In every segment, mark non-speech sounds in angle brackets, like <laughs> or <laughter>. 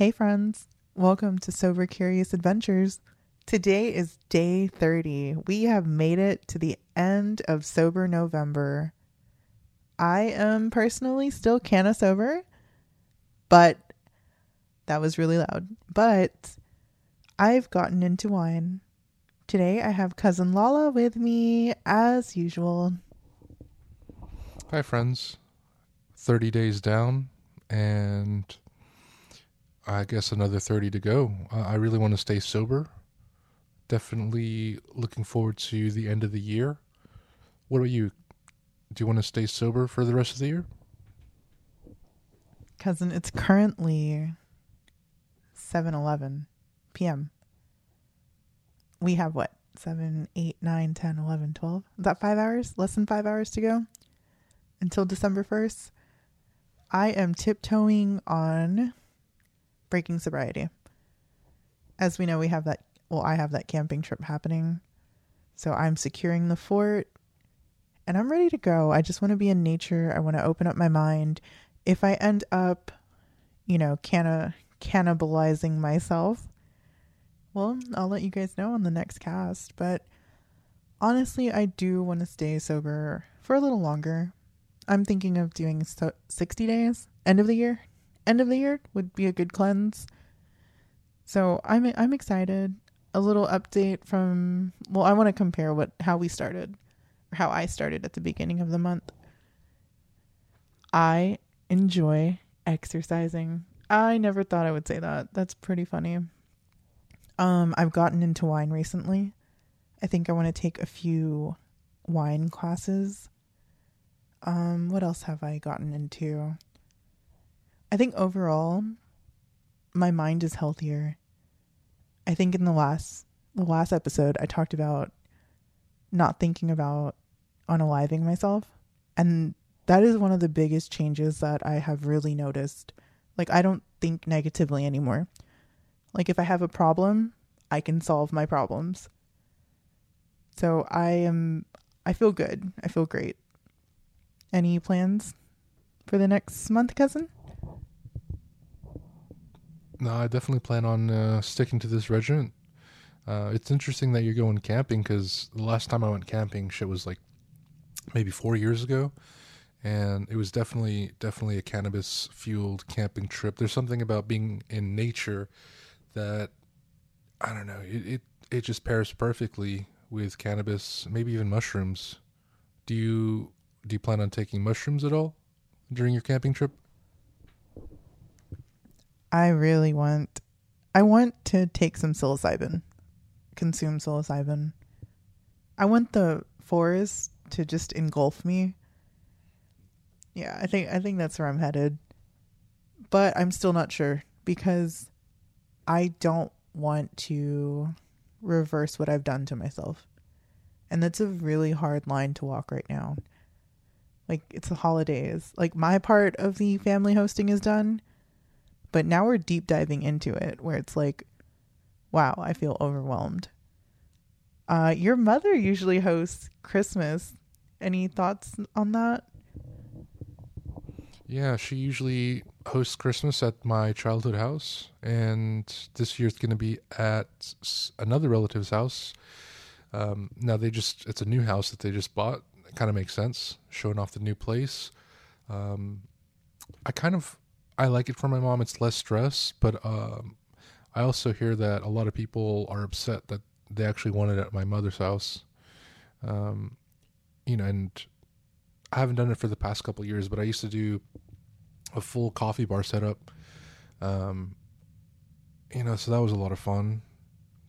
Hey, friends. Welcome to Sober Curious Adventures. Today is day 30. We have made it to the end of Sober November. I am personally still canna sober, but that was really loud. But I've gotten into wine. Today I have cousin Lala with me as usual. Hi, friends. 30 days down, and I guess another 30 to go. I really want to stay sober. Definitely looking forward to the end of the year. What about you? Do you want to stay sober for the rest of the year? Cousin, it's currently 7:11 p.m. We have what? 7, 8, 9, 10, 11, 12. Is that 5 hours? Less than 5 hours to go until December 1st. I am tiptoeing on breaking sobriety. As we know, we have that well, I have that camping trip happening. So I'm securing the fort and I'm ready to go. I just want to be in nature. I want to open up my mind. If I end up, you know, canna cannibalizing myself, well, I'll let you guys know on the next cast. But honestly, I do want to stay sober for a little longer. I'm thinking of doing so 60 days, end of the year. End of the year would be a good cleanse. So I'm I'm excited. A little update from well, I want to compare what how we started, or how I started at the beginning of the month. I enjoy exercising. I never thought I would say that. That's pretty funny. Um, I've gotten into wine recently. I think I want to take a few wine classes. Um, what else have I gotten into? I think overall my mind is healthier. I think in the last the last episode I talked about not thinking about unaliving myself and that is one of the biggest changes that I have really noticed. Like I don't think negatively anymore. Like if I have a problem, I can solve my problems. So I am I feel good. I feel great. Any plans for the next month, cousin? No, I definitely plan on uh, sticking to this regimen. Uh, it's interesting that you're going camping because the last time I went camping, shit was like maybe four years ago, and it was definitely definitely a cannabis fueled camping trip. There's something about being in nature that I don't know. It, it it just pairs perfectly with cannabis, maybe even mushrooms. Do you do you plan on taking mushrooms at all during your camping trip? I really want I want to take some psilocybin. Consume psilocybin. I want the forest to just engulf me. Yeah, I think I think that's where I'm headed. But I'm still not sure because I don't want to reverse what I've done to myself. And that's a really hard line to walk right now. Like it's the holidays. Like my part of the family hosting is done but now we're deep diving into it where it's like, wow, I feel overwhelmed. Uh, your mother usually hosts Christmas. Any thoughts on that? Yeah, she usually hosts Christmas at my childhood house, and this year it's going to be at another relative's house. Um, now they just—it's a new house that they just bought. It kind of makes sense, showing off the new place. Um, I kind of I like it for my mom. It's less stress, but um, I also hear that a lot of people are upset that they actually want it at my mother's house. Um, you know, and I haven't done it for the past couple years, but I used to do a full coffee bar setup. Um, you know, so that was a lot of fun.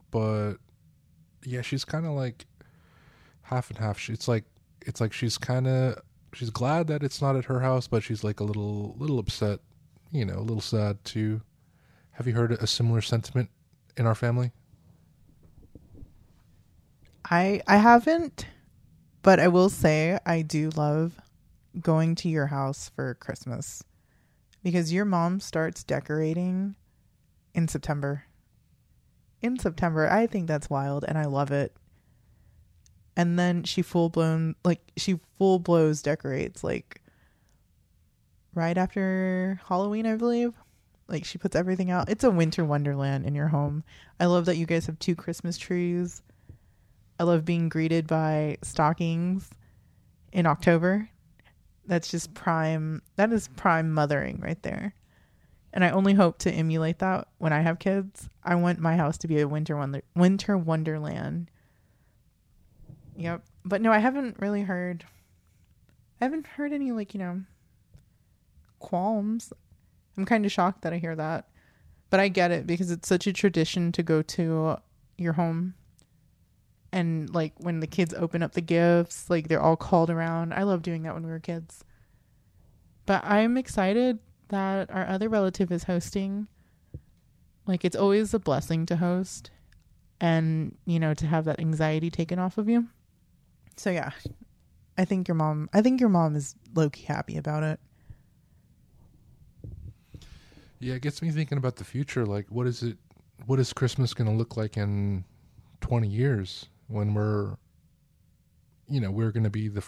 But yeah, she's kind of like half and half. It's like it's like she's kind of she's glad that it's not at her house, but she's like a little little upset you know, a little sad too. Have you heard a similar sentiment in our family? I I haven't, but I will say I do love going to your house for Christmas because your mom starts decorating in September. In September, I think that's wild and I love it. And then she full blown like she full blows decorates like right after Halloween, I believe. Like she puts everything out. It's a winter wonderland in your home. I love that you guys have two Christmas trees. I love being greeted by stockings in October. That's just prime. That is prime mothering right there. And I only hope to emulate that when I have kids. I want my house to be a winter wonder winter wonderland. Yep. But no, I haven't really heard I haven't heard any like, you know, qualms. I'm kind of shocked that I hear that. But I get it because it's such a tradition to go to your home and like when the kids open up the gifts, like they're all called around. I love doing that when we were kids. But I'm excited that our other relative is hosting. Like it's always a blessing to host and, you know, to have that anxiety taken off of you. So yeah. I think your mom I think your mom is low key happy about it. Yeah, it gets me thinking about the future. Like, what is it? What is Christmas going to look like in twenty years when we're, you know, we're going to be the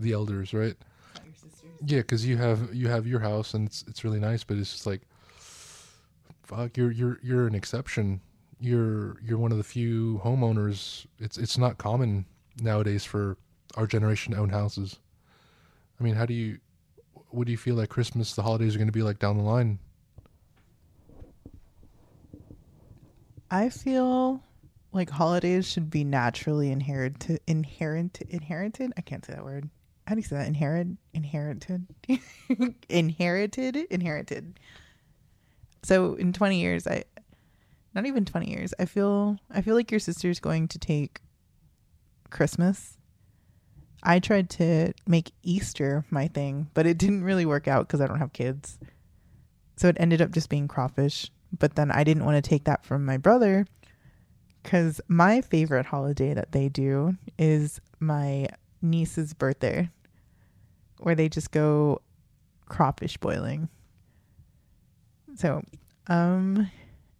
the elders, right? Yeah, because you have you have your house and it's it's really nice, but it's just like, fuck, you're you're you're an exception. You're you're one of the few homeowners. It's it's not common nowadays for our generation to own houses. I mean, how do you? What do you feel like Christmas, the holidays are going to be like down the line? I feel like holidays should be naturally inherited inherent inherited. I can't say that word. How do you say that? Inherit inherited <laughs> inherited inherited. So in 20 years I not even 20 years. I feel I feel like your sister's going to take Christmas. I tried to make Easter my thing, but it didn't really work out cuz I don't have kids. So it ended up just being crawfish but then I didn't want to take that from my brother because my favorite holiday that they do is my niece's birthday, where they just go crawfish boiling. So, um,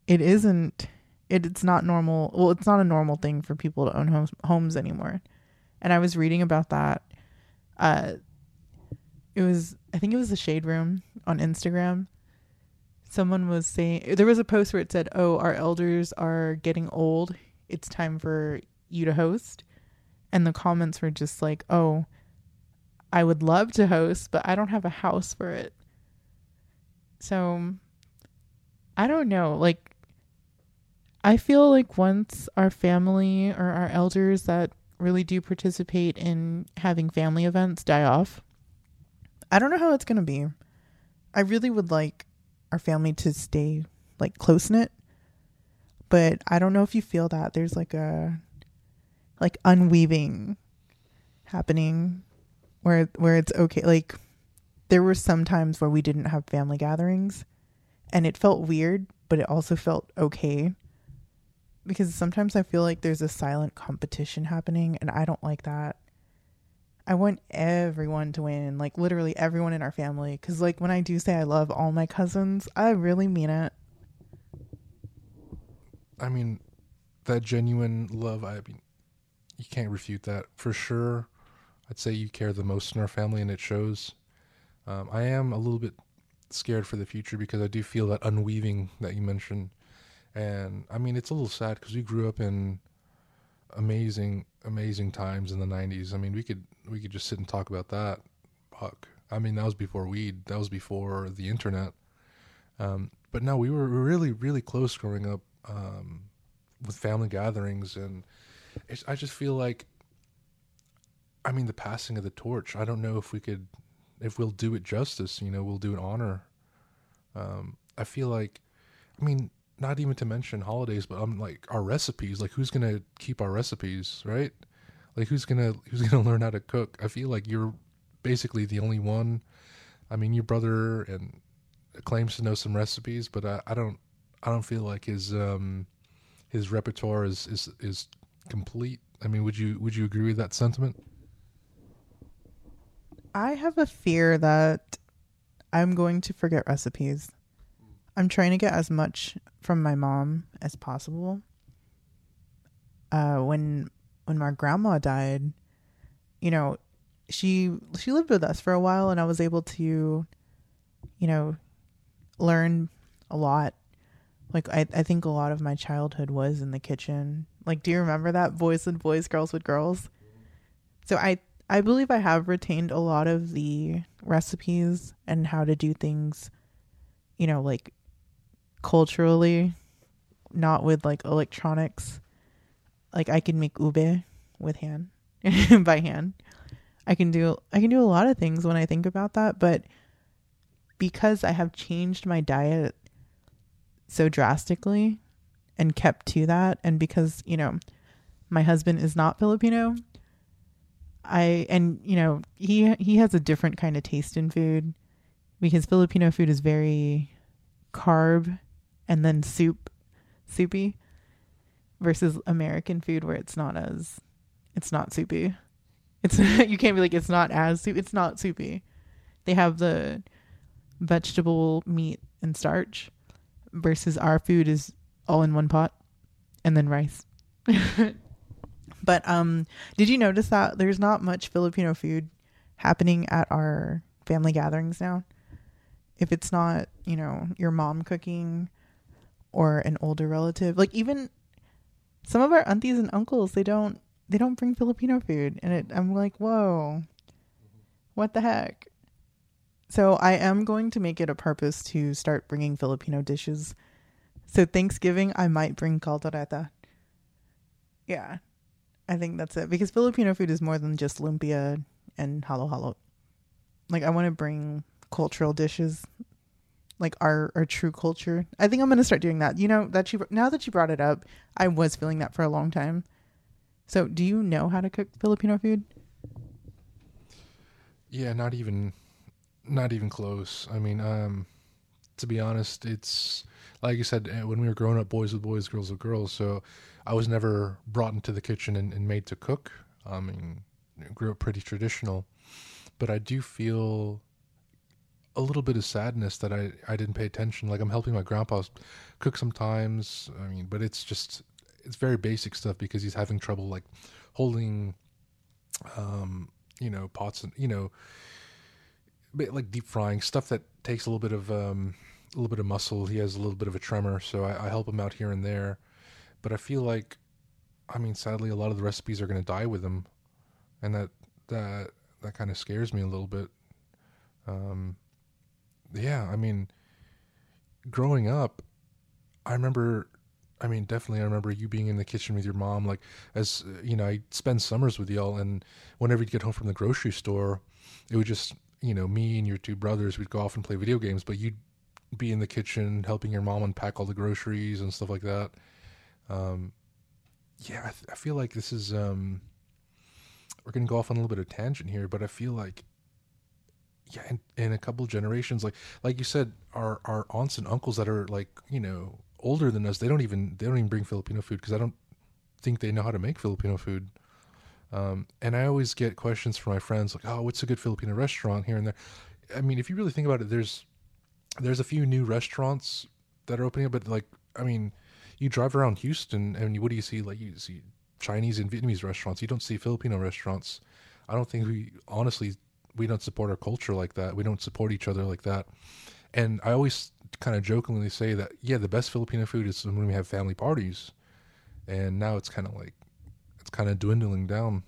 it isn't. It, it's not normal. Well, it's not a normal thing for people to own homes, homes anymore. And I was reading about that. Uh, it was I think it was the Shade Room on Instagram someone was saying there was a post where it said, "Oh, our elders are getting old. It's time for you to host." And the comments were just like, "Oh, I would love to host, but I don't have a house for it." So I don't know, like I feel like once our family or our elders that really do participate in having family events die off, I don't know how it's going to be. I really would like our family to stay like close knit. But I don't know if you feel that there's like a like unweaving happening where where it's okay like there were some times where we didn't have family gatherings and it felt weird but it also felt okay because sometimes i feel like there's a silent competition happening and i don't like that I want everyone to win, like literally everyone in our family. Because, like, when I do say I love all my cousins, I really mean it. I mean, that genuine love, I mean, you can't refute that for sure. I'd say you care the most in our family, and it shows. Um, I am a little bit scared for the future because I do feel that unweaving that you mentioned. And I mean, it's a little sad because we grew up in amazing, amazing times in the 90s. I mean, we could we could just sit and talk about that. Fuck. I mean, that was before weed. That was before the internet. Um, but no, we were really, really close growing up um, with family gatherings, and I just feel like, I mean, the passing of the torch. I don't know if we could, if we'll do it justice. You know, we'll do it honor. Um, I feel like, I mean, not even to mention holidays, but I'm um, like our recipes. Like, who's gonna keep our recipes, right? Like who's gonna <laughs> who's gonna learn how to cook? I feel like you're basically the only one. I mean, your brother and claims to know some recipes, but I, I don't I don't feel like his um his repertoire is is is complete. I mean, would you would you agree with that sentiment? I have a fear that I'm going to forget recipes. I'm trying to get as much from my mom as possible. Uh, when when my grandma died, you know, she she lived with us for a while and I was able to you know learn a lot. Like I, I think a lot of my childhood was in the kitchen. Like, do you remember that boys with boys, girls with girls? So I I believe I have retained a lot of the recipes and how to do things, you know, like culturally, not with like electronics. Like I can make ube with hand <laughs> by hand. I can do I can do a lot of things when I think about that, but because I have changed my diet so drastically and kept to that and because, you know, my husband is not Filipino, I and you know, he he has a different kind of taste in food because Filipino food is very carb and then soup soupy versus American food where it's not as it's not soupy. It's <laughs> you can't be like it's not as soup. It's not soupy. They have the vegetable, meat, and starch, versus our food is all in one pot, and then rice. <laughs> but um, did you notice that there's not much Filipino food happening at our family gatherings now? If it's not, you know, your mom cooking or an older relative, like even some of our aunties and uncles, they don't they don't bring Filipino food, and it, I'm like, whoa, what the heck? So I am going to make it a purpose to start bringing Filipino dishes. So Thanksgiving, I might bring caldereta. Yeah, I think that's it because Filipino food is more than just lumpia and halo halo. Like I want to bring cultural dishes, like our our true culture. I think I'm gonna start doing that. You know that you now that you brought it up, I was feeling that for a long time. So, do you know how to cook Filipino food? Yeah, not even not even close. I mean, um to be honest, it's like you said eh, when we were growing up boys with boys, girls with girls. So, I was never brought into the kitchen and, and made to cook. I mean, grew up pretty traditional, but I do feel a little bit of sadness that I, I didn't pay attention. Like I'm helping my grandpa cook sometimes. I mean, but it's just it's very basic stuff because he's having trouble like holding um you know pots and you know like deep frying stuff that takes a little bit of um a little bit of muscle he has a little bit of a tremor so I, I help him out here and there but i feel like i mean sadly a lot of the recipes are going to die with him and that that that kind of scares me a little bit um yeah i mean growing up i remember I mean, definitely. I remember you being in the kitchen with your mom. Like, as you know, I spend summers with y'all, and whenever you'd get home from the grocery store, it would just, you know, me and your two brothers, we'd go off and play video games, but you'd be in the kitchen helping your mom unpack all the groceries and stuff like that. Um, yeah, I, th- I feel like this is. Um, we're gonna go off on a little bit of tangent here, but I feel like yeah, in, in, a couple generations, like like you said, our our aunts and uncles that are like you know older than us, they don't even they don't even bring Filipino food because I don't think they know how to make Filipino food. Um, and I always get questions from my friends like, "Oh, what's a good Filipino restaurant here and there?" I mean, if you really think about it, there's there's a few new restaurants that are opening up, but like, I mean, you drive around Houston and what do you see? Like, you see Chinese and Vietnamese restaurants. You don't see Filipino restaurants. I don't think we honestly we don't support our culture like that. We don't support each other like that. And I always kind of jokingly say that yeah, the best Filipino food is when we have family parties, and now it's kind of like it's kind of dwindling down.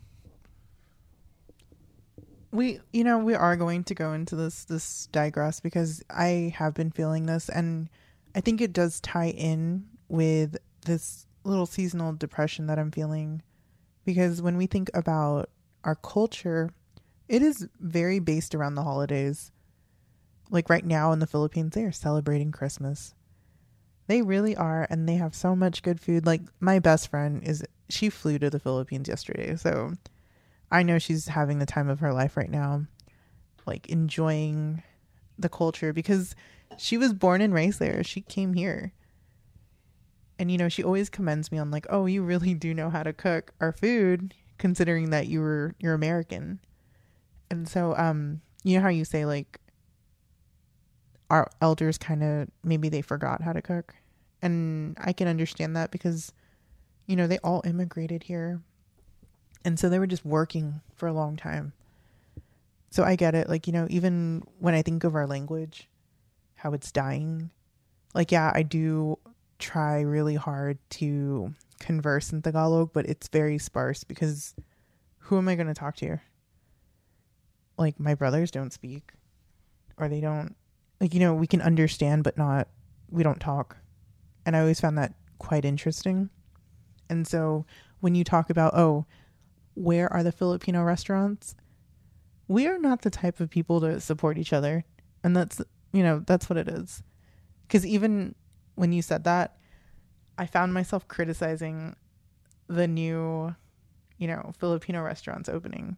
We, you know, we are going to go into this this digress because I have been feeling this, and I think it does tie in with this little seasonal depression that I'm feeling, because when we think about our culture, it is very based around the holidays like right now in the Philippines, they are celebrating Christmas. They really are, and they have so much good food. Like my best friend is she flew to the Philippines yesterday, so I know she's having the time of her life right now, like enjoying the culture because she was born and raised there. She came here. And you know, she always commends me on like, "Oh, you really do know how to cook our food considering that you were you're American." And so um you know how you say like our elders kind of maybe they forgot how to cook. And I can understand that because, you know, they all immigrated here. And so they were just working for a long time. So I get it. Like, you know, even when I think of our language, how it's dying, like yeah, I do try really hard to converse in Tagalog, but it's very sparse because who am I going to talk to? Like my brothers don't speak or they don't like you know, we can understand but not we don't talk. And I always found that quite interesting. And so when you talk about, oh, where are the Filipino restaurants? We are not the type of people to support each other. And that's, you know, that's what it is. Because even when you said that, I found myself criticizing the new, you know, Filipino restaurants opening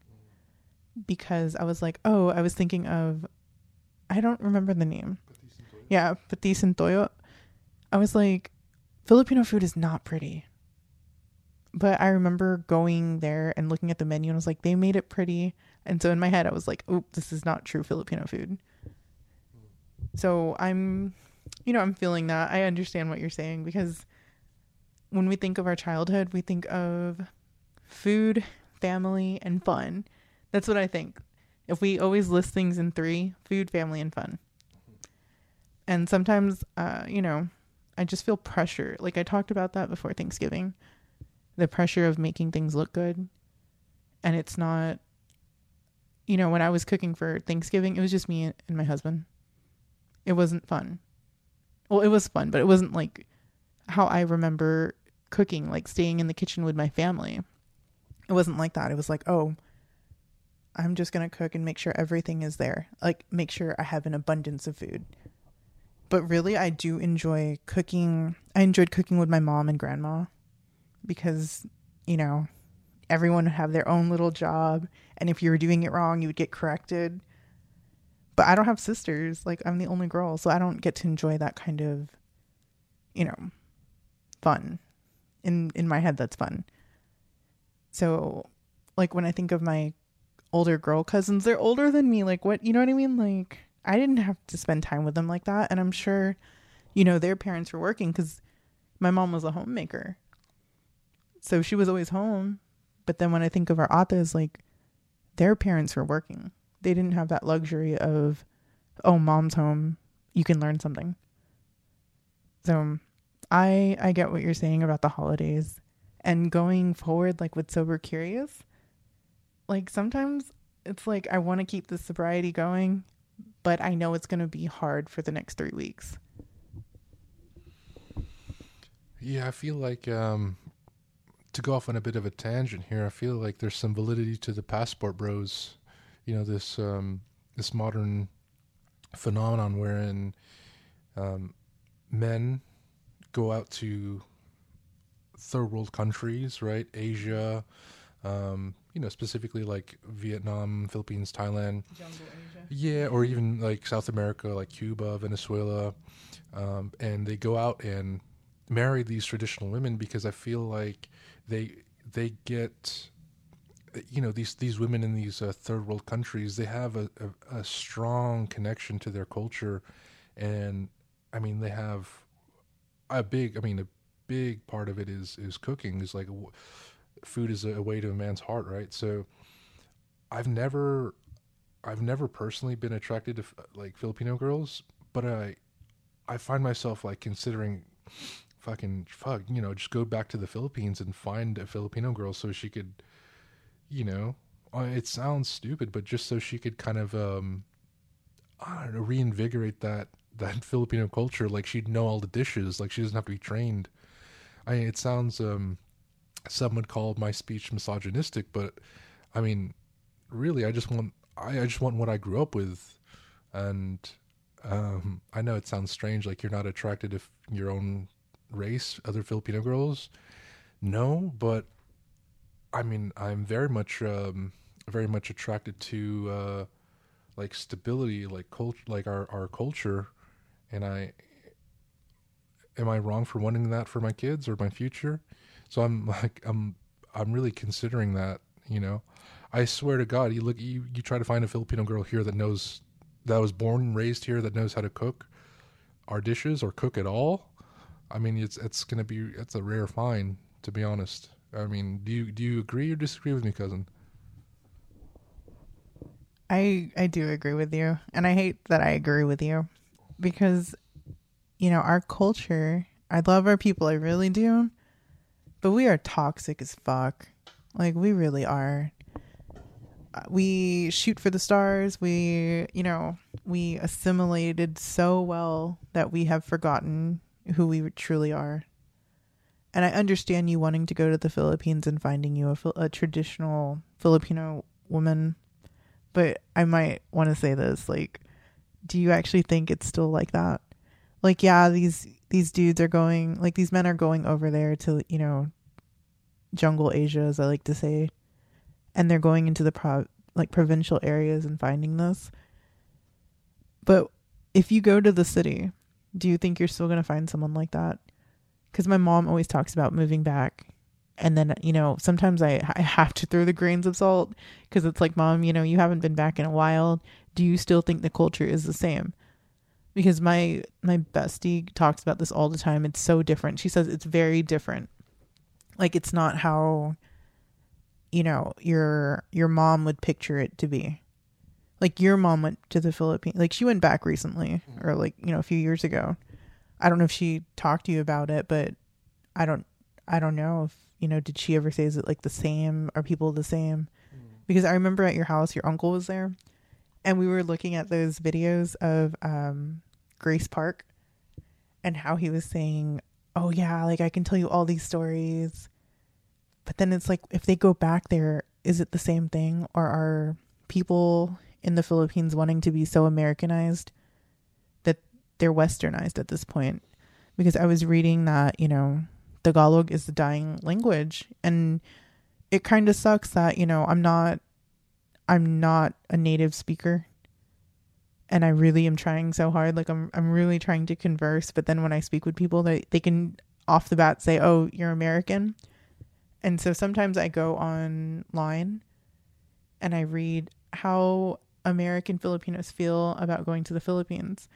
because I was like, oh, I was thinking of, I don't remember the name. Yeah, Patis and Toyo. I was like, Filipino food is not pretty. But I remember going there and looking at the menu and I was like, they made it pretty. And so in my head, I was like, oh, this is not true Filipino food. So I'm, you know, I'm feeling that. I understand what you're saying because when we think of our childhood, we think of food, family, and fun. That's what I think. If we always list things in three food, family, and fun. And sometimes, uh, you know, I just feel pressure. Like I talked about that before Thanksgiving the pressure of making things look good. And it's not, you know, when I was cooking for Thanksgiving, it was just me and my husband. It wasn't fun. Well, it was fun, but it wasn't like how I remember cooking, like staying in the kitchen with my family. It wasn't like that. It was like, oh, I'm just going to cook and make sure everything is there. Like, make sure I have an abundance of food. But really, I do enjoy cooking. I enjoyed cooking with my mom and grandma because, you know, everyone would have their own little job. And if you were doing it wrong, you would get corrected. But I don't have sisters. Like, I'm the only girl. So I don't get to enjoy that kind of, you know, fun. In, in my head, that's fun. So, like, when I think of my older girl cousins, they're older than me. Like, what, you know what I mean? Like, I didn't have to spend time with them like that. And I'm sure, you know, their parents were working because my mom was a homemaker. So she was always home. But then when I think of our atas, like their parents were working. They didn't have that luxury of, oh, mom's home. You can learn something. So I I get what you're saying about the holidays and going forward like with sober curious. Like sometimes it's like I want to keep the sobriety going, but I know it's going to be hard for the next 3 weeks. Yeah, I feel like um to go off on a bit of a tangent here, I feel like there's some validity to the passport bros. You know, this um, this modern phenomenon wherein um, men go out to third world countries, right? Asia, um, you know, specifically like Vietnam, Philippines, Thailand. Yeah, or even like South America, like Cuba, Venezuela. Um, and they go out and marry these traditional women because I feel like they they get you know these these women in these uh, third world countries they have a, a, a, strong connection to their culture and i mean they have a big i mean a big part of it is is cooking is like food is a way to a man's heart right so i've never i've never personally been attracted to like filipino girls but i i find myself like considering fucking fuck, you know, just go back to the Philippines and find a Filipino girl so she could, you know, uh, it sounds stupid, but just so she could kind of, um, I don't know, reinvigorate that that <laughs> Filipino culture. Like she'd know all the dishes. Like she doesn't have to be trained. I mean, it sounds, um, some would call my speech misogynistic, but I mean, really, I just want, I, I just want what I grew up with, and um, I know it sounds strange, like you're not attracted to your own race, other Filipino girls? No, but I mean, I'm very much, um, very much attracted to uh, like stability, like culture, like our our culture, and I. Am I wrong for wanting that for my kids or my future? So I'm <laughs> like, I'm, I'm really considering that. You know, I swear to God, you look, you you try to find a Filipino girl here that knows, that was born and raised here, that knows how to cook our dishes or cook at all I mean, it's it's gonna be it's a rare find, to be honest. I mean, do you do you agree or disagree with me, cousin? I I do agree with you, and I hate that I agree with you because you know, our culture, I love our people, I really do. But we are toxic as fuck. Like we really are. Uh, We shoot for the stars. We, you know, we assimilated so well that we have forgotten who we truly are. And I understand you wanting to go to the Philippines and finding you a, a traditional Filipino woman, but I might want to say this like do you actually think it's still like that? Like yeah, these these dudes are going like these men are going over there to, you know, jungle Asia as I like to say, and they're going into the pro- like provincial areas and finding this. But if you go to the city, do you think you're still going to find someone like that? Cuz my mom always talks about moving back and then you know sometimes I I have to throw the grains of salt because it's like mom you know you haven't been back in a while do you still think the culture is the same because my my bestie talks about this all the time. It's so different. She says it's very different. Like it's not how you know your your mom would picture it to be. Like your mom went to the philippines like she went back recently mm-hmm. or like you know a few years ago. I don't know if she talked to you about it but i don't i don't know if you know did she ever say is it like the same? Are people the same? Mm-hmm. Because i remember at your house your uncle was there and we were looking at those videos of um grace park and how he was saying oh yeah like i can tell you all these stories. But then it's like if they go back there is it the same thing? Or are people in the philippines wanting to be so americanized that they're westernized at this point? Because i was reading that you know tagalog is the dying language and it kind of sucks that you know i'm not i'm not a native speaker. And i really am trying so hard. Like i'm i'm really trying to converse but then when i speak with people they they can off the bat say oh you're american. And so sometimes i go online and i read how american filipinos feel about going to the philippines.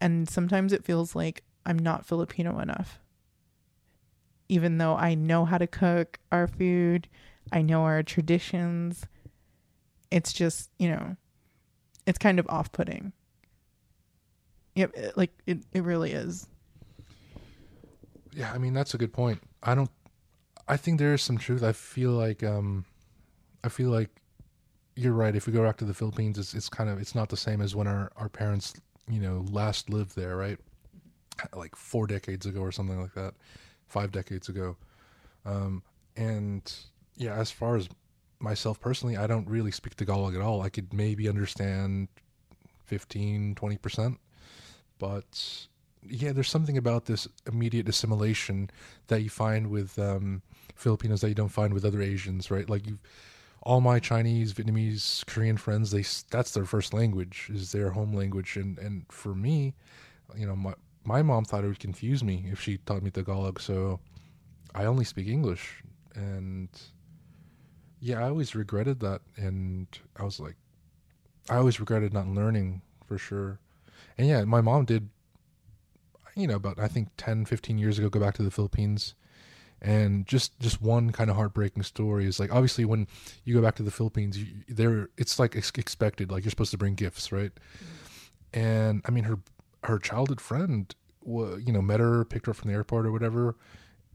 And sometimes it feels like i'm not filipino enough. Even though I know how to cook our food, I know our traditions. It's just, you know, it's kind of off putting. Yep, it, like it, it really is. Yeah, I mean that's a good point. I don't. I think there is some truth. I feel like um, I feel like you're right. If we go back to the Philippines, it's it's kind of it's not the same as when our our parents you know last lived there, right? Like four decades ago or something like that, five decades ago. Um, and yeah, as far as myself personally, I don't really speak Tagalog at all. I could maybe understand 15, 20%. But yeah, there's something about this immediate assimilation that you find with um, Filipinos that you don't find with other Asians, right? Like you, all my Chinese, Vietnamese, Korean friends, they that's their first language, is their home language, and and for me, you know, my my mom thought it would confuse me if she taught me Tagalog, so I only speak English, and yeah, I always regretted that, and I was like, I always regretted not learning for sure, and yeah, my mom did you know about i think 10 15 years ago go back to the philippines and just just one kind of heartbreaking story is like obviously when you go back to the philippines you, there it's like ex- expected like you're supposed to bring gifts right? Mm-hmm. And i mean her her childhood friend you know met her picked her up from the airport or whatever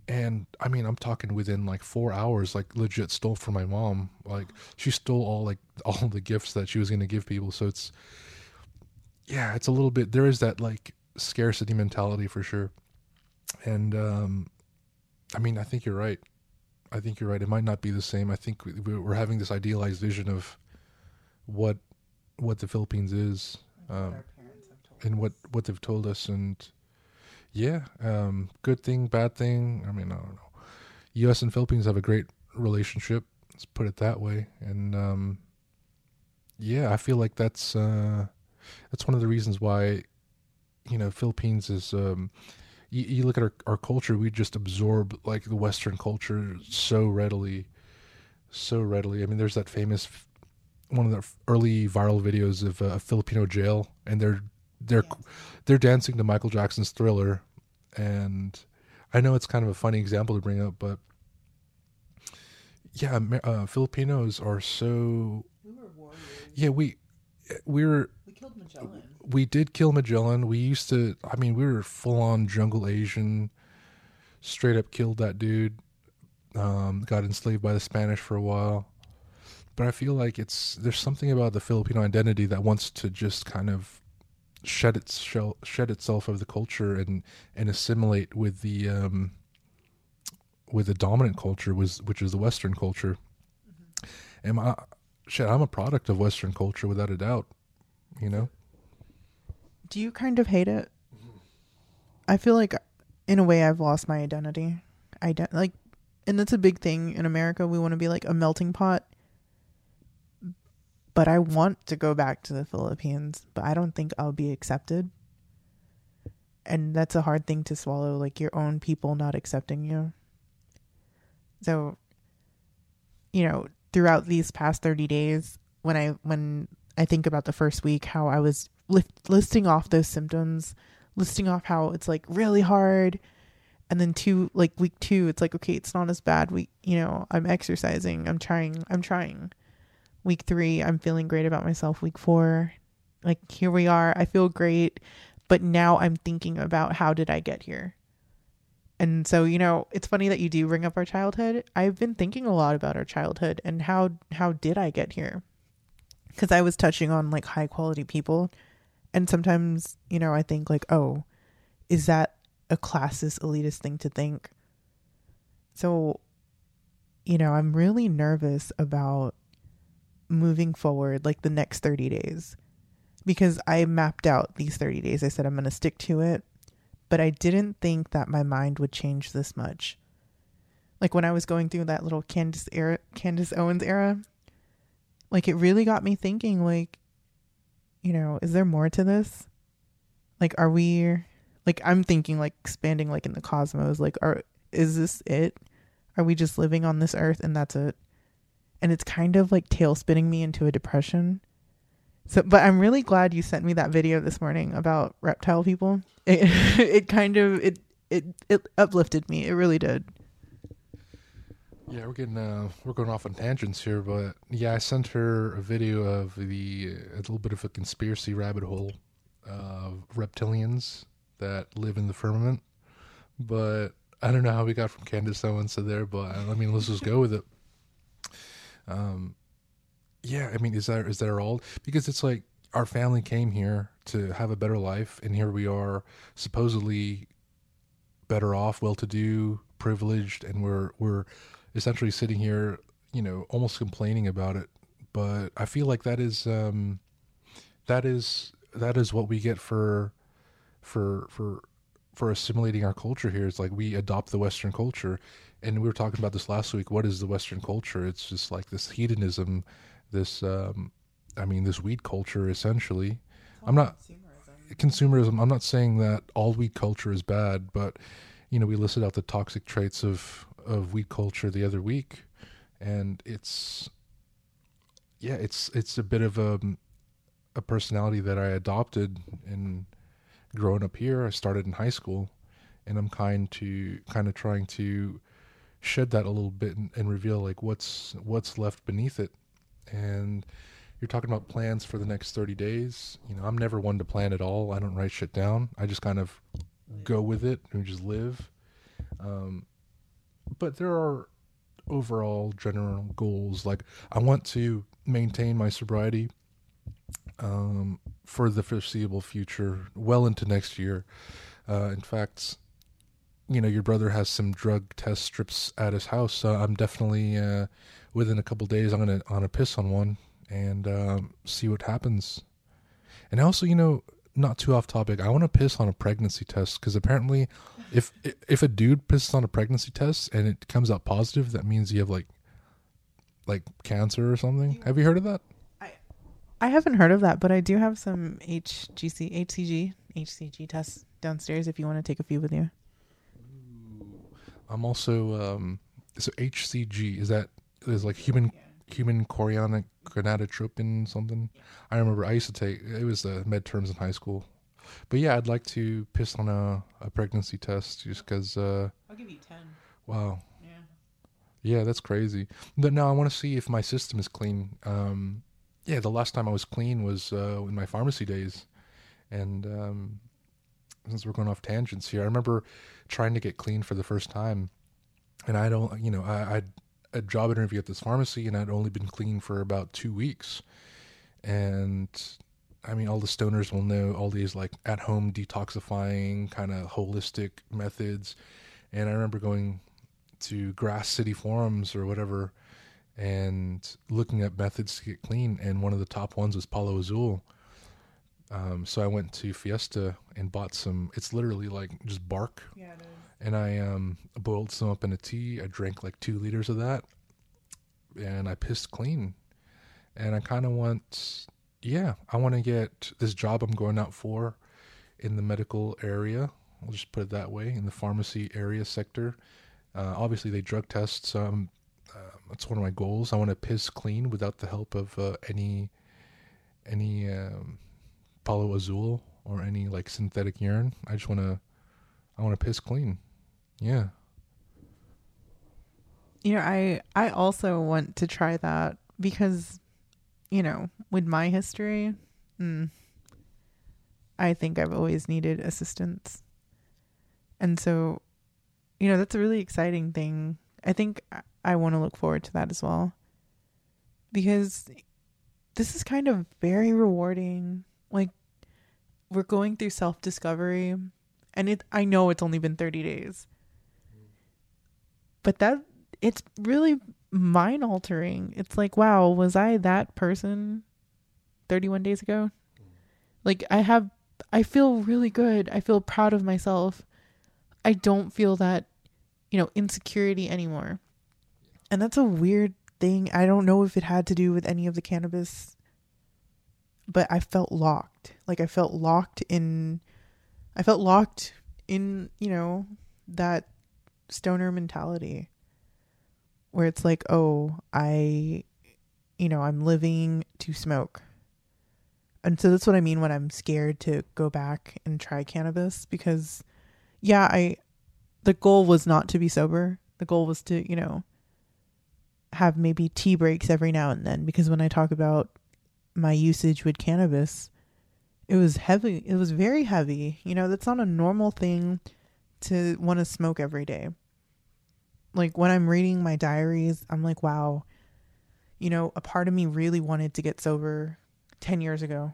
and i mean i'm talking within like four hours like legit stole from my mom. Like she stole all like <laughs> all the gifts that she was going to give people. So it's yeah it's a little bit there is that like scarcity mentality for sure. And um i mean i think you're right. I think you're right. It might not be the same. I think we- we're having this idealized vision of what what the philippines is um and what what they've told us. And yeah um good thing bad thing i mean i don't know. Us and philippines have a great relationship let's put it that way and um yeah i feel like that's uh that's one of the reasons why you know philippines is um you, you look at our, our culture we just absorb like the western culture so readily so readily. I mean there's that famous one of the early viral videos of a filipino jail and they're they're they're dancing to michael jackson's thriller and i know it's kind of a funny example to bring up but yeah uh, filipinos are so We were yeah we we were We killed Magellan. we did kill Magellan. We used to. I mean, we were full on jungle Asian. Straight up killed that dude. Um, got enslaved by the Spanish for a while. But I feel like it's there's something about the Filipino identity that wants to just kind of shed its shell, shed itself of the culture and and assimilate with the um, with the dominant culture was which is the Western culture. And I, shit, I'm a product of Western culture without a doubt. You know. Do you kind of hate it? I feel like, in a way, I've lost my identity. Ident- like, and that's a big thing in America. We want to be like a melting pot. But I want to go back to the Philippines, but I don't think I'll be accepted. And that's a hard thing to swallow, like your own people not accepting you. So, you know, throughout these past 30 days, when I when I think about the first week, how I was lift, listing off those symptoms, listing off how it's like really hard, and then two like week two, it's like okay, it's not as bad. We you know I'm exercising, I'm trying, I'm trying. Week three, I'm feeling great about myself. Week four, like here we are, I feel great, but now I'm thinking about how did I get here. And so, you know, it's funny that you do bring up our childhood. I've been thinking a lot about our childhood and how how did I get here? Cuz I was touching on like high quality people and sometimes, you know, I think like, "Oh, is that a classist elitist thing to think?" So, you know, I'm really nervous about moving forward like the next 30 days because I mapped out these 30 days. I said I'm going to stick to it but I didn't think that my mind would change this much. Like when I was going through that little Candace era, Candace Owens era, like it really got me thinking. Like, you know, is there more to this? Like, are we? Like, I'm thinking like expanding, like in the cosmos. Like, are is this it? Are we just living on this earth and that's it? And it's kind of like tail spinning me into a depression. So, but I'm really glad you sent me that video this morning about reptile people. <laughs> It, it kind of it it it uplifted me. It really did. Yeah, we're getting uh, we're going off on tangents here, but yeah, I sent her a video of the a little bit of a conspiracy rabbit hole of reptilians that live in the firmament. But I don't know how we got from Candace Owens to there, but I mean, let's just go with it. Um, yeah, I mean, is that is that all? Because it's like our family came here to have a better life, and here we are, supposedly better off, well-to-do, privileged, and we're we're essentially sitting here, you know, almost complaining about it. But I feel like that is um, that is that is what we get for for for for assimilating our culture here. It's like we adopt the Western culture, and we were talking about this last week. What is the Western culture? It's just like this hedonism, this um, I mean, this weed culture essentially. I'm not consumerism. I'm not saying that all weed culture is bad, but you know, we listed out the toxic traits of of weed culture the other week, and it's yeah, it's it's a bit of a a personality that I adopted in growing up here. I started in high school, and I'm kind to kind of trying to shed that a little bit and, and reveal like what's what's left beneath it, and you're talking about plans for the next 30 days. You know, I'm never one to plan at all. I don't write shit down. I just kind of go with it and just live. Um, but there are overall general goals. Like I want to maintain my sobriety um, for the foreseeable future, well into next year. Uh, in fact, you know, your brother has some drug test strips at his house. So I'm definitely uh, within a couple days. I'm gonna on a piss on one and um, see what happens. And also, you know, not too off topic. I want to piss on a pregnancy test because apparently, if if a dude pisses on a pregnancy test and it comes out positive, that means you have like like cancer or something. Have you heard of that? I haven't heard of that, but I do have some HGC, HCG, HCG tests downstairs if you want to take a few with you. I'm also um so HCG is that is like human human chorionic gonadotropin something. I remember I used to take it was the med terms in high school. But yeah, I'd like to piss on a, a pregnancy test just because. Uh, I'll give you ten. wow, Yeah. yeah, that's crazy. But now I want to see if my system is clean. Um, yeah, the last time I was clean was uh, in my pharmacy days, and um, since we're going off tangents here, I remember trying to get clean for the first time, and I don't, you know, I I'd a job interview at this pharmacy, and I'd only been clean for about two weeks, and I mean, all the stoners will know all these like at home detoxifying kind of holistic methods. And I remember going to Grass City forums or whatever and looking at methods to get clean. And one of the top ones was Palo Azul. Um, so I went to Fiesta and bought some. It's literally like just bark. Yeah, it is. And I um, boiled some up in a tea. I drank like two liters of that, and I pissed clean. And I kind of want yeah, I want to get this job I'm going out for in the medical area. I'll just put it that way in the pharmacy area sector. Uh, obviously, they drug test, so I'm, uh, that's one of my goals. I want to piss clean without the help of uh, any any um, Palo Azul or any like synthetic urine. I just want to I want to piss clean. Yeah. You know, I I also want to try that because you know, with my history, mm, I think I've always needed assistance. And so, you know, that's a really exciting thing. I think I, want to look forward to that as well. Because this is kind of very rewarding. Like we're going through self-discovery and it I know it's only been 30 days. But that it's really mind altering. It's like, wow, was I that person 31 days ago? Like, I have, I feel really good. I feel proud of myself. I don't feel that, you know, insecurity anymore. And that's a weird thing. I don't know if it had to do with any of the cannabis, but I felt locked. Like, I felt locked in, I felt locked in, you know, that stoner mentality where it's like, oh, I, you know, I'm living to smoke. And so that's what I mean when I'm scared to go back and try cannabis because, yeah, I, the goal was not to be sober. The goal was to, you know, have maybe tea breaks every now and then because when I talk about my usage with cannabis, it was heavy. It was very heavy. You know, that's not a normal thing to want to smoke every day like when I'm reading my diaries, I'm like, wow, you know, a part of me really wanted to get sober 10 years ago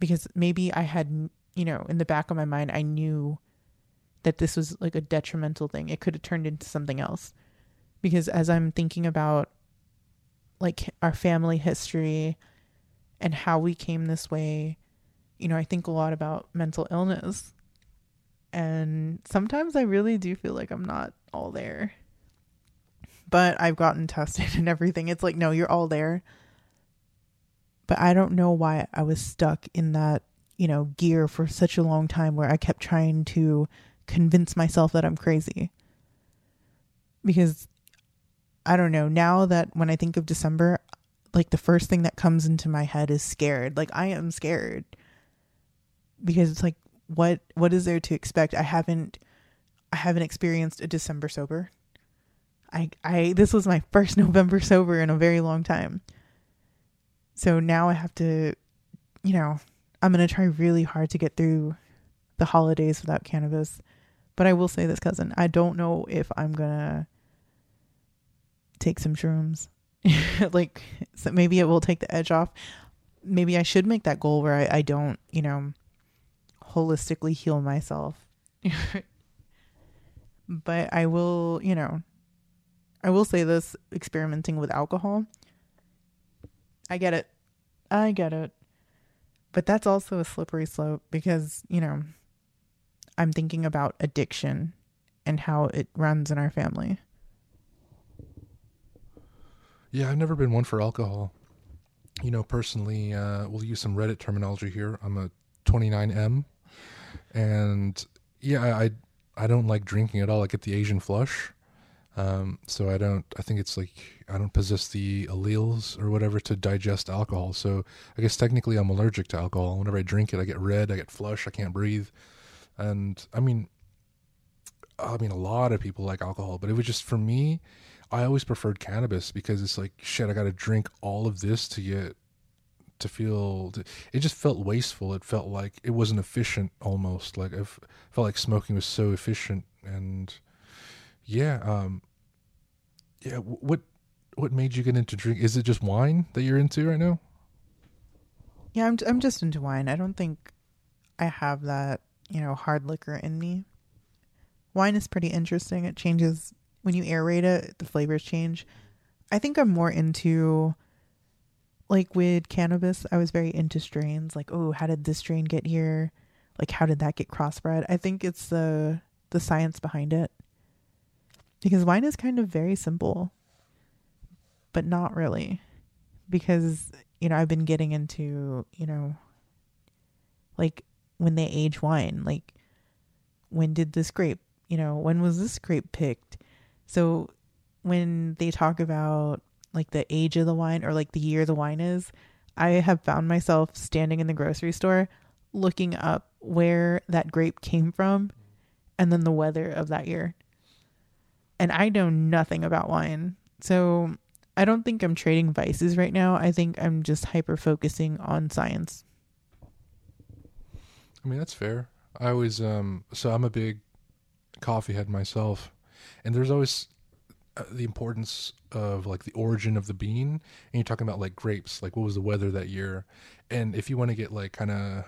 because maybe I had, you know, in the back of my mind, I knew that this was like a detrimental thing. It could have turned into something else. Because as I'm thinking about like our family history and how we came this way, you know, I think a lot about mental illness. And sometimes I really do feel like I'm not all there. But I've gotten tested <laughs> and everything. It's like, no, you're all there. But I don't know why I was stuck in that, you know, gear for such a long time where I kept trying to convince myself that I'm crazy. Because I don't know, now that when I think of December, like the first thing that comes into my head is scared. Like I am scared. Because it's like what what is there to expect? I haven't I haven't experienced a December sober. I I this was my <laughs> first November sober in a very long time. So now I have to you know, I'm going to try really hard to get through the holidays without cannabis. But I will say this, cousin, I don't know if I'm going to take some shrooms. <laughs> like so maybe it will take the edge off. Maybe I should make that goal where I, I don't, you know, holistically heal myself <laughs> but I will, you know, I will say this experimenting with alcohol. I get it. I get it. But that's also a slippery slope because, you know, I'm thinking about addiction and how it runs in our family. Yeah, I've never been one for alcohol. You know, personally, uh, we'll use some Reddit terminology here. I'm a 29M. And yeah, I I don't like drinking at all. I get the Asian flush. Um, so I don't, I think it's like, I don't possess the alleles or whatever to digest alcohol. So I guess technically I'm allergic to alcohol. Whenever I drink it, I get red, I get flush, I can't breathe. And I mean, I mean, a lot of people like alcohol, but it was just for me, I always preferred cannabis because it's like, shit, I got to drink all of this to get to feel it just felt wasteful. It felt like it wasn't efficient almost. Like i felt like smoking was so efficient and yeah um yeah what what made you get into drink is it just wine that you're into right now? Yeah i'm i'm just into wine. I don't think i have that you know hard liquor in me. Wine is pretty interesting. It changes when you aerate it the flavors change i think i'm more into like with cannabis, I was very into strains. Like, oh, how did this strain get here? Like, how did that get crossbred? I think it's the the science behind it. Because wine is kind of very simple, but not really. Because, you know, I've been getting into, you know, like when they age wine, like when did this grape, you know, when was this grape picked? So when they talk about like the age of the wine or like the year the wine is, I have found myself standing in the grocery store looking up where that grape came from and then the weather of that year. And I know nothing about wine. So I don't think I'm trading vices right now. I think I'm just hyper focusing on science. I mean, that's fair. I always, um, so I'm a big coffee head myself. And there's always uh, the importance of like the origin of the bean. And you're talking about like grapes like what was the weather that year? And if you want to get like kind of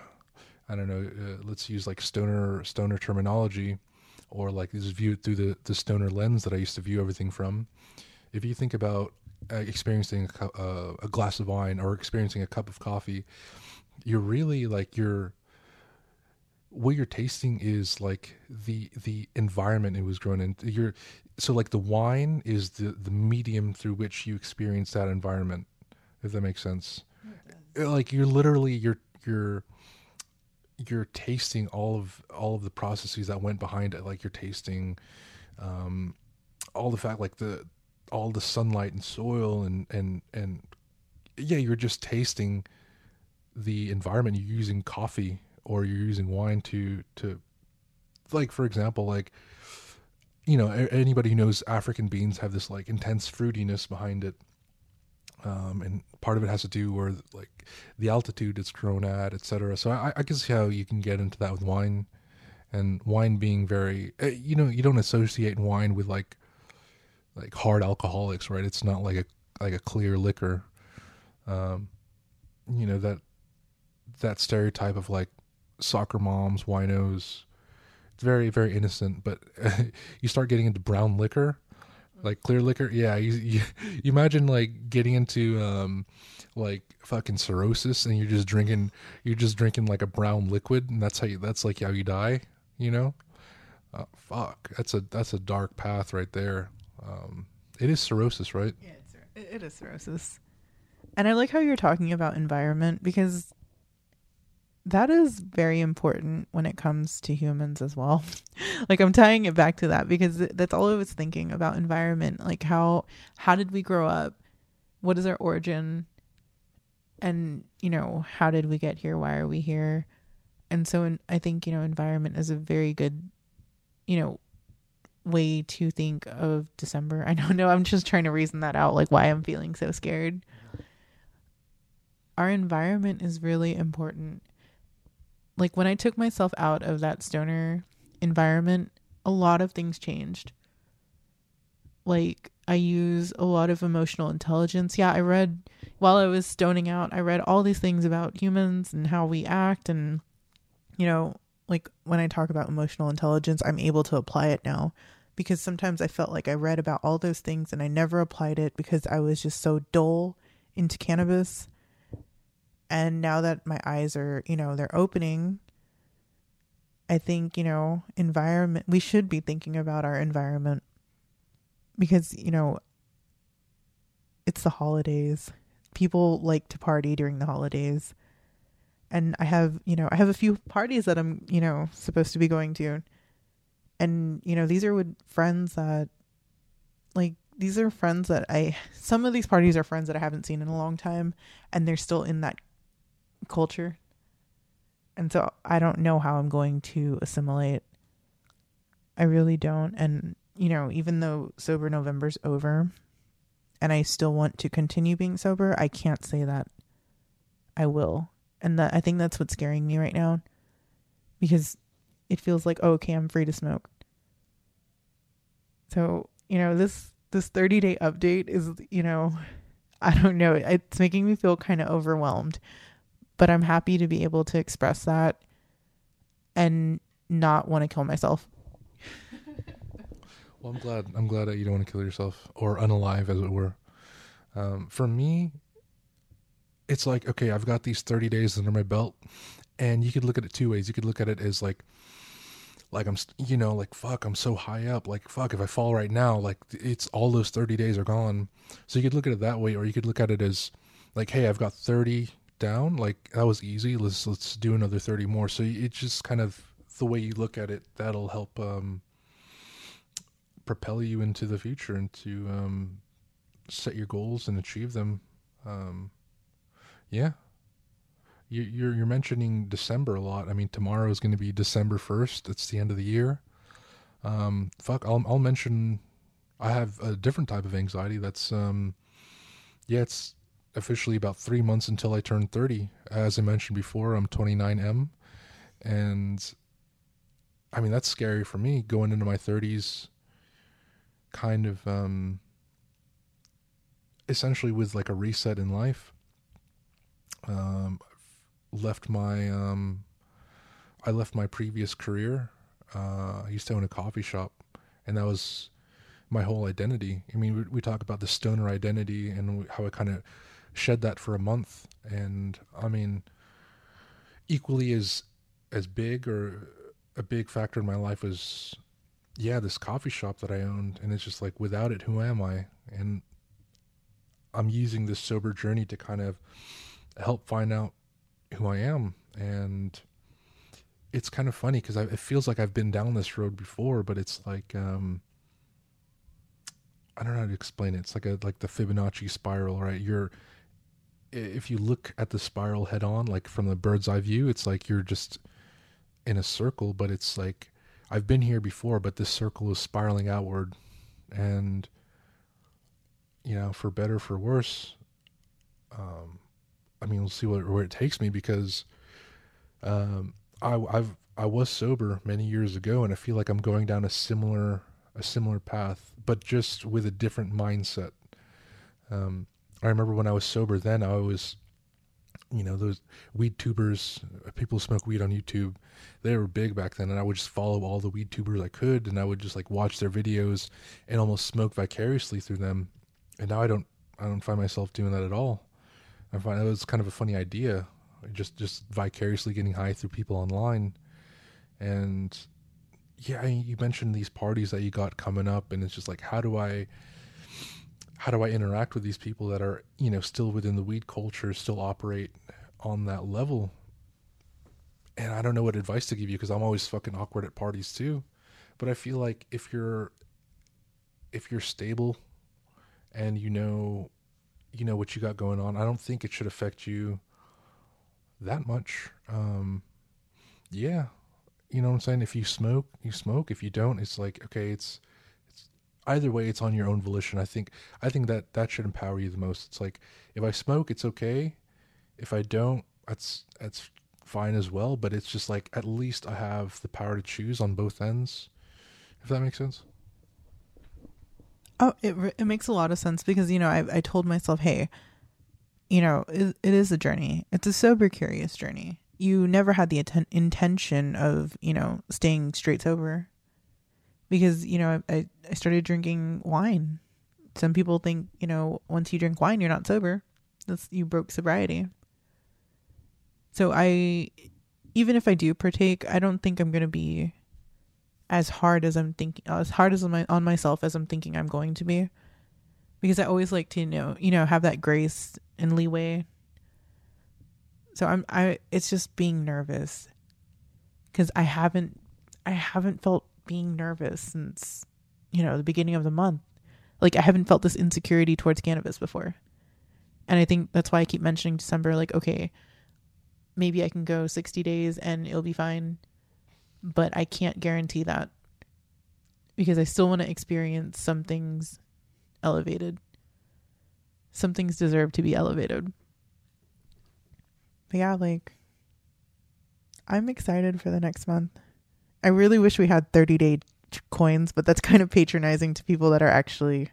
i don't know uh, let's use like stoner stoner terminology or like this viewed through the the stoner lens that i used to view everything from. If you think about uh, experiencing a, uh, a glass of wine or experiencing a cup of coffee you're really like you're what you're tasting is like the the environment it was grown in. You're so like the wine is the the medium through which you experience that environment if that makes sense. Like you're literally you're you're you're tasting all of all of the processes that went behind it. Like you're tasting um all the fact like the all the sunlight and soil and and and yeah you're just tasting the environment. You're using coffee or you're using wine to to like for example like you know, anybody who knows African beans have this like intense fruitiness behind it. Um, and part of it has to do with like the altitude it's grown at, etc. So I, I, can see how you can get into that with wine, and wine being very, eh, you know, you don't associate wine with like like hard alcoholics, right? It's not like a like a clear liquor. Um, you know that that stereotype of like soccer moms, winos, it's very very innocent, but <laughs> you start getting into brown liquor, like clear liquor. Yeah, you <laughs> you, you imagine like getting into um like fucking cirrhosis and you're just drinking you're just drinking like a brown liquid and that's how you that's like how you die, you know? Uh, fuck, that's a that's a dark path right there. Um, it is cirrhosis, right? Yeah, it's, it is cirrhosis. And I like how you're talking about environment because that is very important when it comes to humans as well. <laughs> like I'm tying it back to that because that's all I was thinking about environment. Like how how did we grow up? What is our origin? And you know, how did we get here? Why are we here? And so in, I think, you know, environment is a very good you know way to think of December. <laughs> I don't know, I'm just trying to reason that out like why I'm feeling so scared. Our environment is really important like when I took myself out of that stoner environment, a lot of things changed. Like I use a lot of emotional intelligence. Yeah, I read while I was stoning out, I read all these things about humans and how we act and you know, like when I talk about emotional intelligence, I'm able to apply it now because sometimes I felt like I read about all those things and I never applied it because I was just so dull into cannabis and now that my eyes are you know they're opening i think you know environment we should be thinking about our environment because you know it's the holidays. People like to party during the holidays. And i have you know i have a few parties that i'm you know supposed to be going to. And you know these are with friends that like these are friends that I some of these parties are friends that I haven't seen in a long time and they're still in that culture. And so I don't know how I'm going to assimilate. I really don't. And, you know, even though Sober November's over and I still want to continue being sober, I can't say that I will. And that I think that's what's scaring me right now because it feels like, oh, okay, I'm free to smoke. So, you know, this this 30 day update is, you know, <laughs> I don't know, it's making me feel kind of overwhelmed. But I'm happy to be able to express that and not want to kill myself. <laughs> well, I'm glad. I'm glad that you don't want to kill yourself or unalive, as it were. Um, for me, it's like okay, I've got these 30 days under my belt, and you could look at it two ways. You could look at it as like, like I'm, you know, like fuck, I'm so high up. Like fuck, if I fall right now, like it's all those 30 days are gone. So you could look at it that way, or you could look at it as, like, hey, I've got 30 down. Like that was easy. Let's let's do another 30 more. So it's just kind of the way you look at it. That'll help um, propel you into the future and to um, set your goals and achieve them. Um, yeah, you, you're you're mentioning December a lot. I mean, tomorrow is going to be December first. It's the end of the year. Um, fuck, I'll I'll mention. I have a different type of anxiety. That's um, yeah, it's officially about three months until I turn thirty. As I mentioned before, I'm 29M, and I mean that's scary for me going into my 30s. Kind of um, essentially with like a reset in life. Um, left my um, I left my previous career. Uh, I used to own a coffee shop, and that was my whole identity. I mean, we, we talk about the stoner identity and how I kind of shed that for a month, and I mean, equally as as big or a big factor in my life was yeah this coffee shop that i owned and it's just like without it who am i and i'm using this sober journey to kind of help find out who I am. And it's kind of funny because it feels like I've been down this road before, but it's like, um, I don't know how to explain it. It's like a, like the Fibonacci spiral, right? You're, if you look at the spiral head on, like from the bird's eye view, it's like you're just in a circle, but it's like, I've been here before, but this circle is spiraling outward. And, you know, for better, for worse, um, I mean, we'll see where, where it takes me because um, I, I've I was sober many years ago, and I feel like I'm going down a similar a similar path, but just with a different mindset. Um, I remember when I was sober then, I was, you know, those weed tubers, uh, people who smoke weed on YouTube. They were big back then, and I would just follow all the weed tubers I could, and I would just like watch their videos and almost smoke vicariously through them. And now I don't, I don't find myself doing that at all. I find it was kind of a funny idea, just just vicariously getting high through people online, and yeah, you mentioned these parties that you got coming up, and it's just like, how do I, how do I interact with these people that are you know still within the weed culture, still operate on that level? And I don't know what advice to give you because I'm always fucking awkward at parties too. But I feel like if you're if you're stable and you know you know what you got going on. I don't think it should affect you that much. Um, yeah, you know what I'm saying. If you smoke, you smoke. If you don't, it's like okay, it's either way. It's on your own volition. I think I think that that should empower you the most. It's like if I smoke, it's okay. If I don't, that's that's fine as well. But it's just like at least I have the power to choose on both ends. If that makes sense. Oh, it it makes a lot of sense because you know I I told myself, hey, you know, it, it is a journey. It's a sober curious journey. You never had the atten- intention of you know staying straight sober, because you know I I started drinking wine. Some people think you know once you drink wine you're not sober. That's you broke sobriety. So I, even if I do partake, I don't think I'm gonna be as hard as I'm thinking, as hard as my on myself as I'm thinking I'm going to be, because I always like to you know you know have that grace and leeway. So I'm I it's just being nervous because I haven't I haven't felt being nervous since you know the beginning of the month. Like I haven't felt this insecurity towards cannabis before. And I think that's why I keep mentioning December like okay, maybe I can go 60 days and it'll be fine but I can't guarantee that because I still want to experience some things elevated. Some things deserve to be elevated. But yeah, like I'm excited for the next month. I really wish we had 30 day coins, but that's kind of patronizing to people that are actually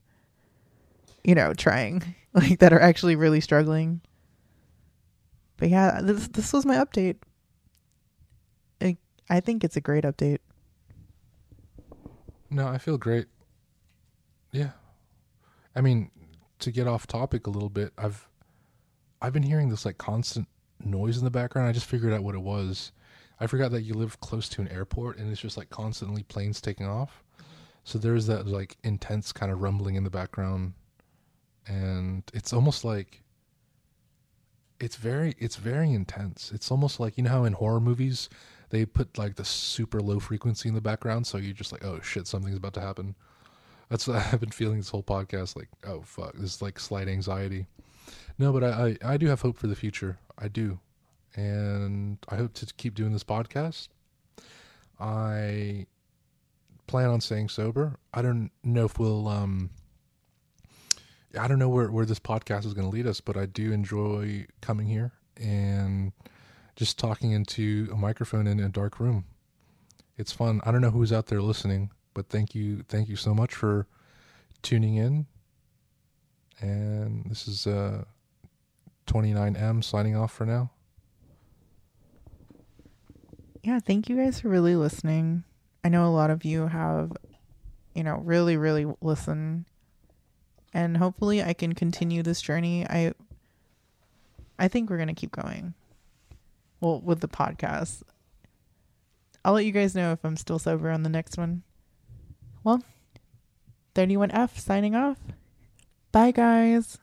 you know, trying, <laughs> like that are actually really struggling. But yeah, this this was my update. I, I think it's a great update. No, I feel great. Yeah. I mean, to get off topic a little bit, I've I've been hearing this like constant noise in the background. I just figured out what it was. I forgot that you live close to an airport and it's just like constantly planes taking off. So there's that like intense kind of rumbling in the background and it's almost like it's very it's very intense. It's almost like you know how in horror movies they put like the super low frequency in the background so you're just like oh shit something's about to happen. That's what <laughs> I've been feeling this whole podcast like oh fuck this is like slight anxiety. No, but I, I I do have hope for the future. I do. And I hope to keep doing this podcast. I plan on staying sober. I don't know if we'll um I don't know where, where this podcast is going to lead us, but I do enjoy coming here and just talking into a microphone in a dark room. It's fun. I don't know who's out there listening, but thank you, thank you so much for tuning in. And this is uh, 29M signing off for now. Yeah, thank you guys for really listening. I know a lot of you have, you know, really, really listened and hopefully I can continue this journey. I I think we're to keep going. Well, with the podcast. I'll let you guys know if I'm still sober on the next one. Well, 31F signing off. Bye guys.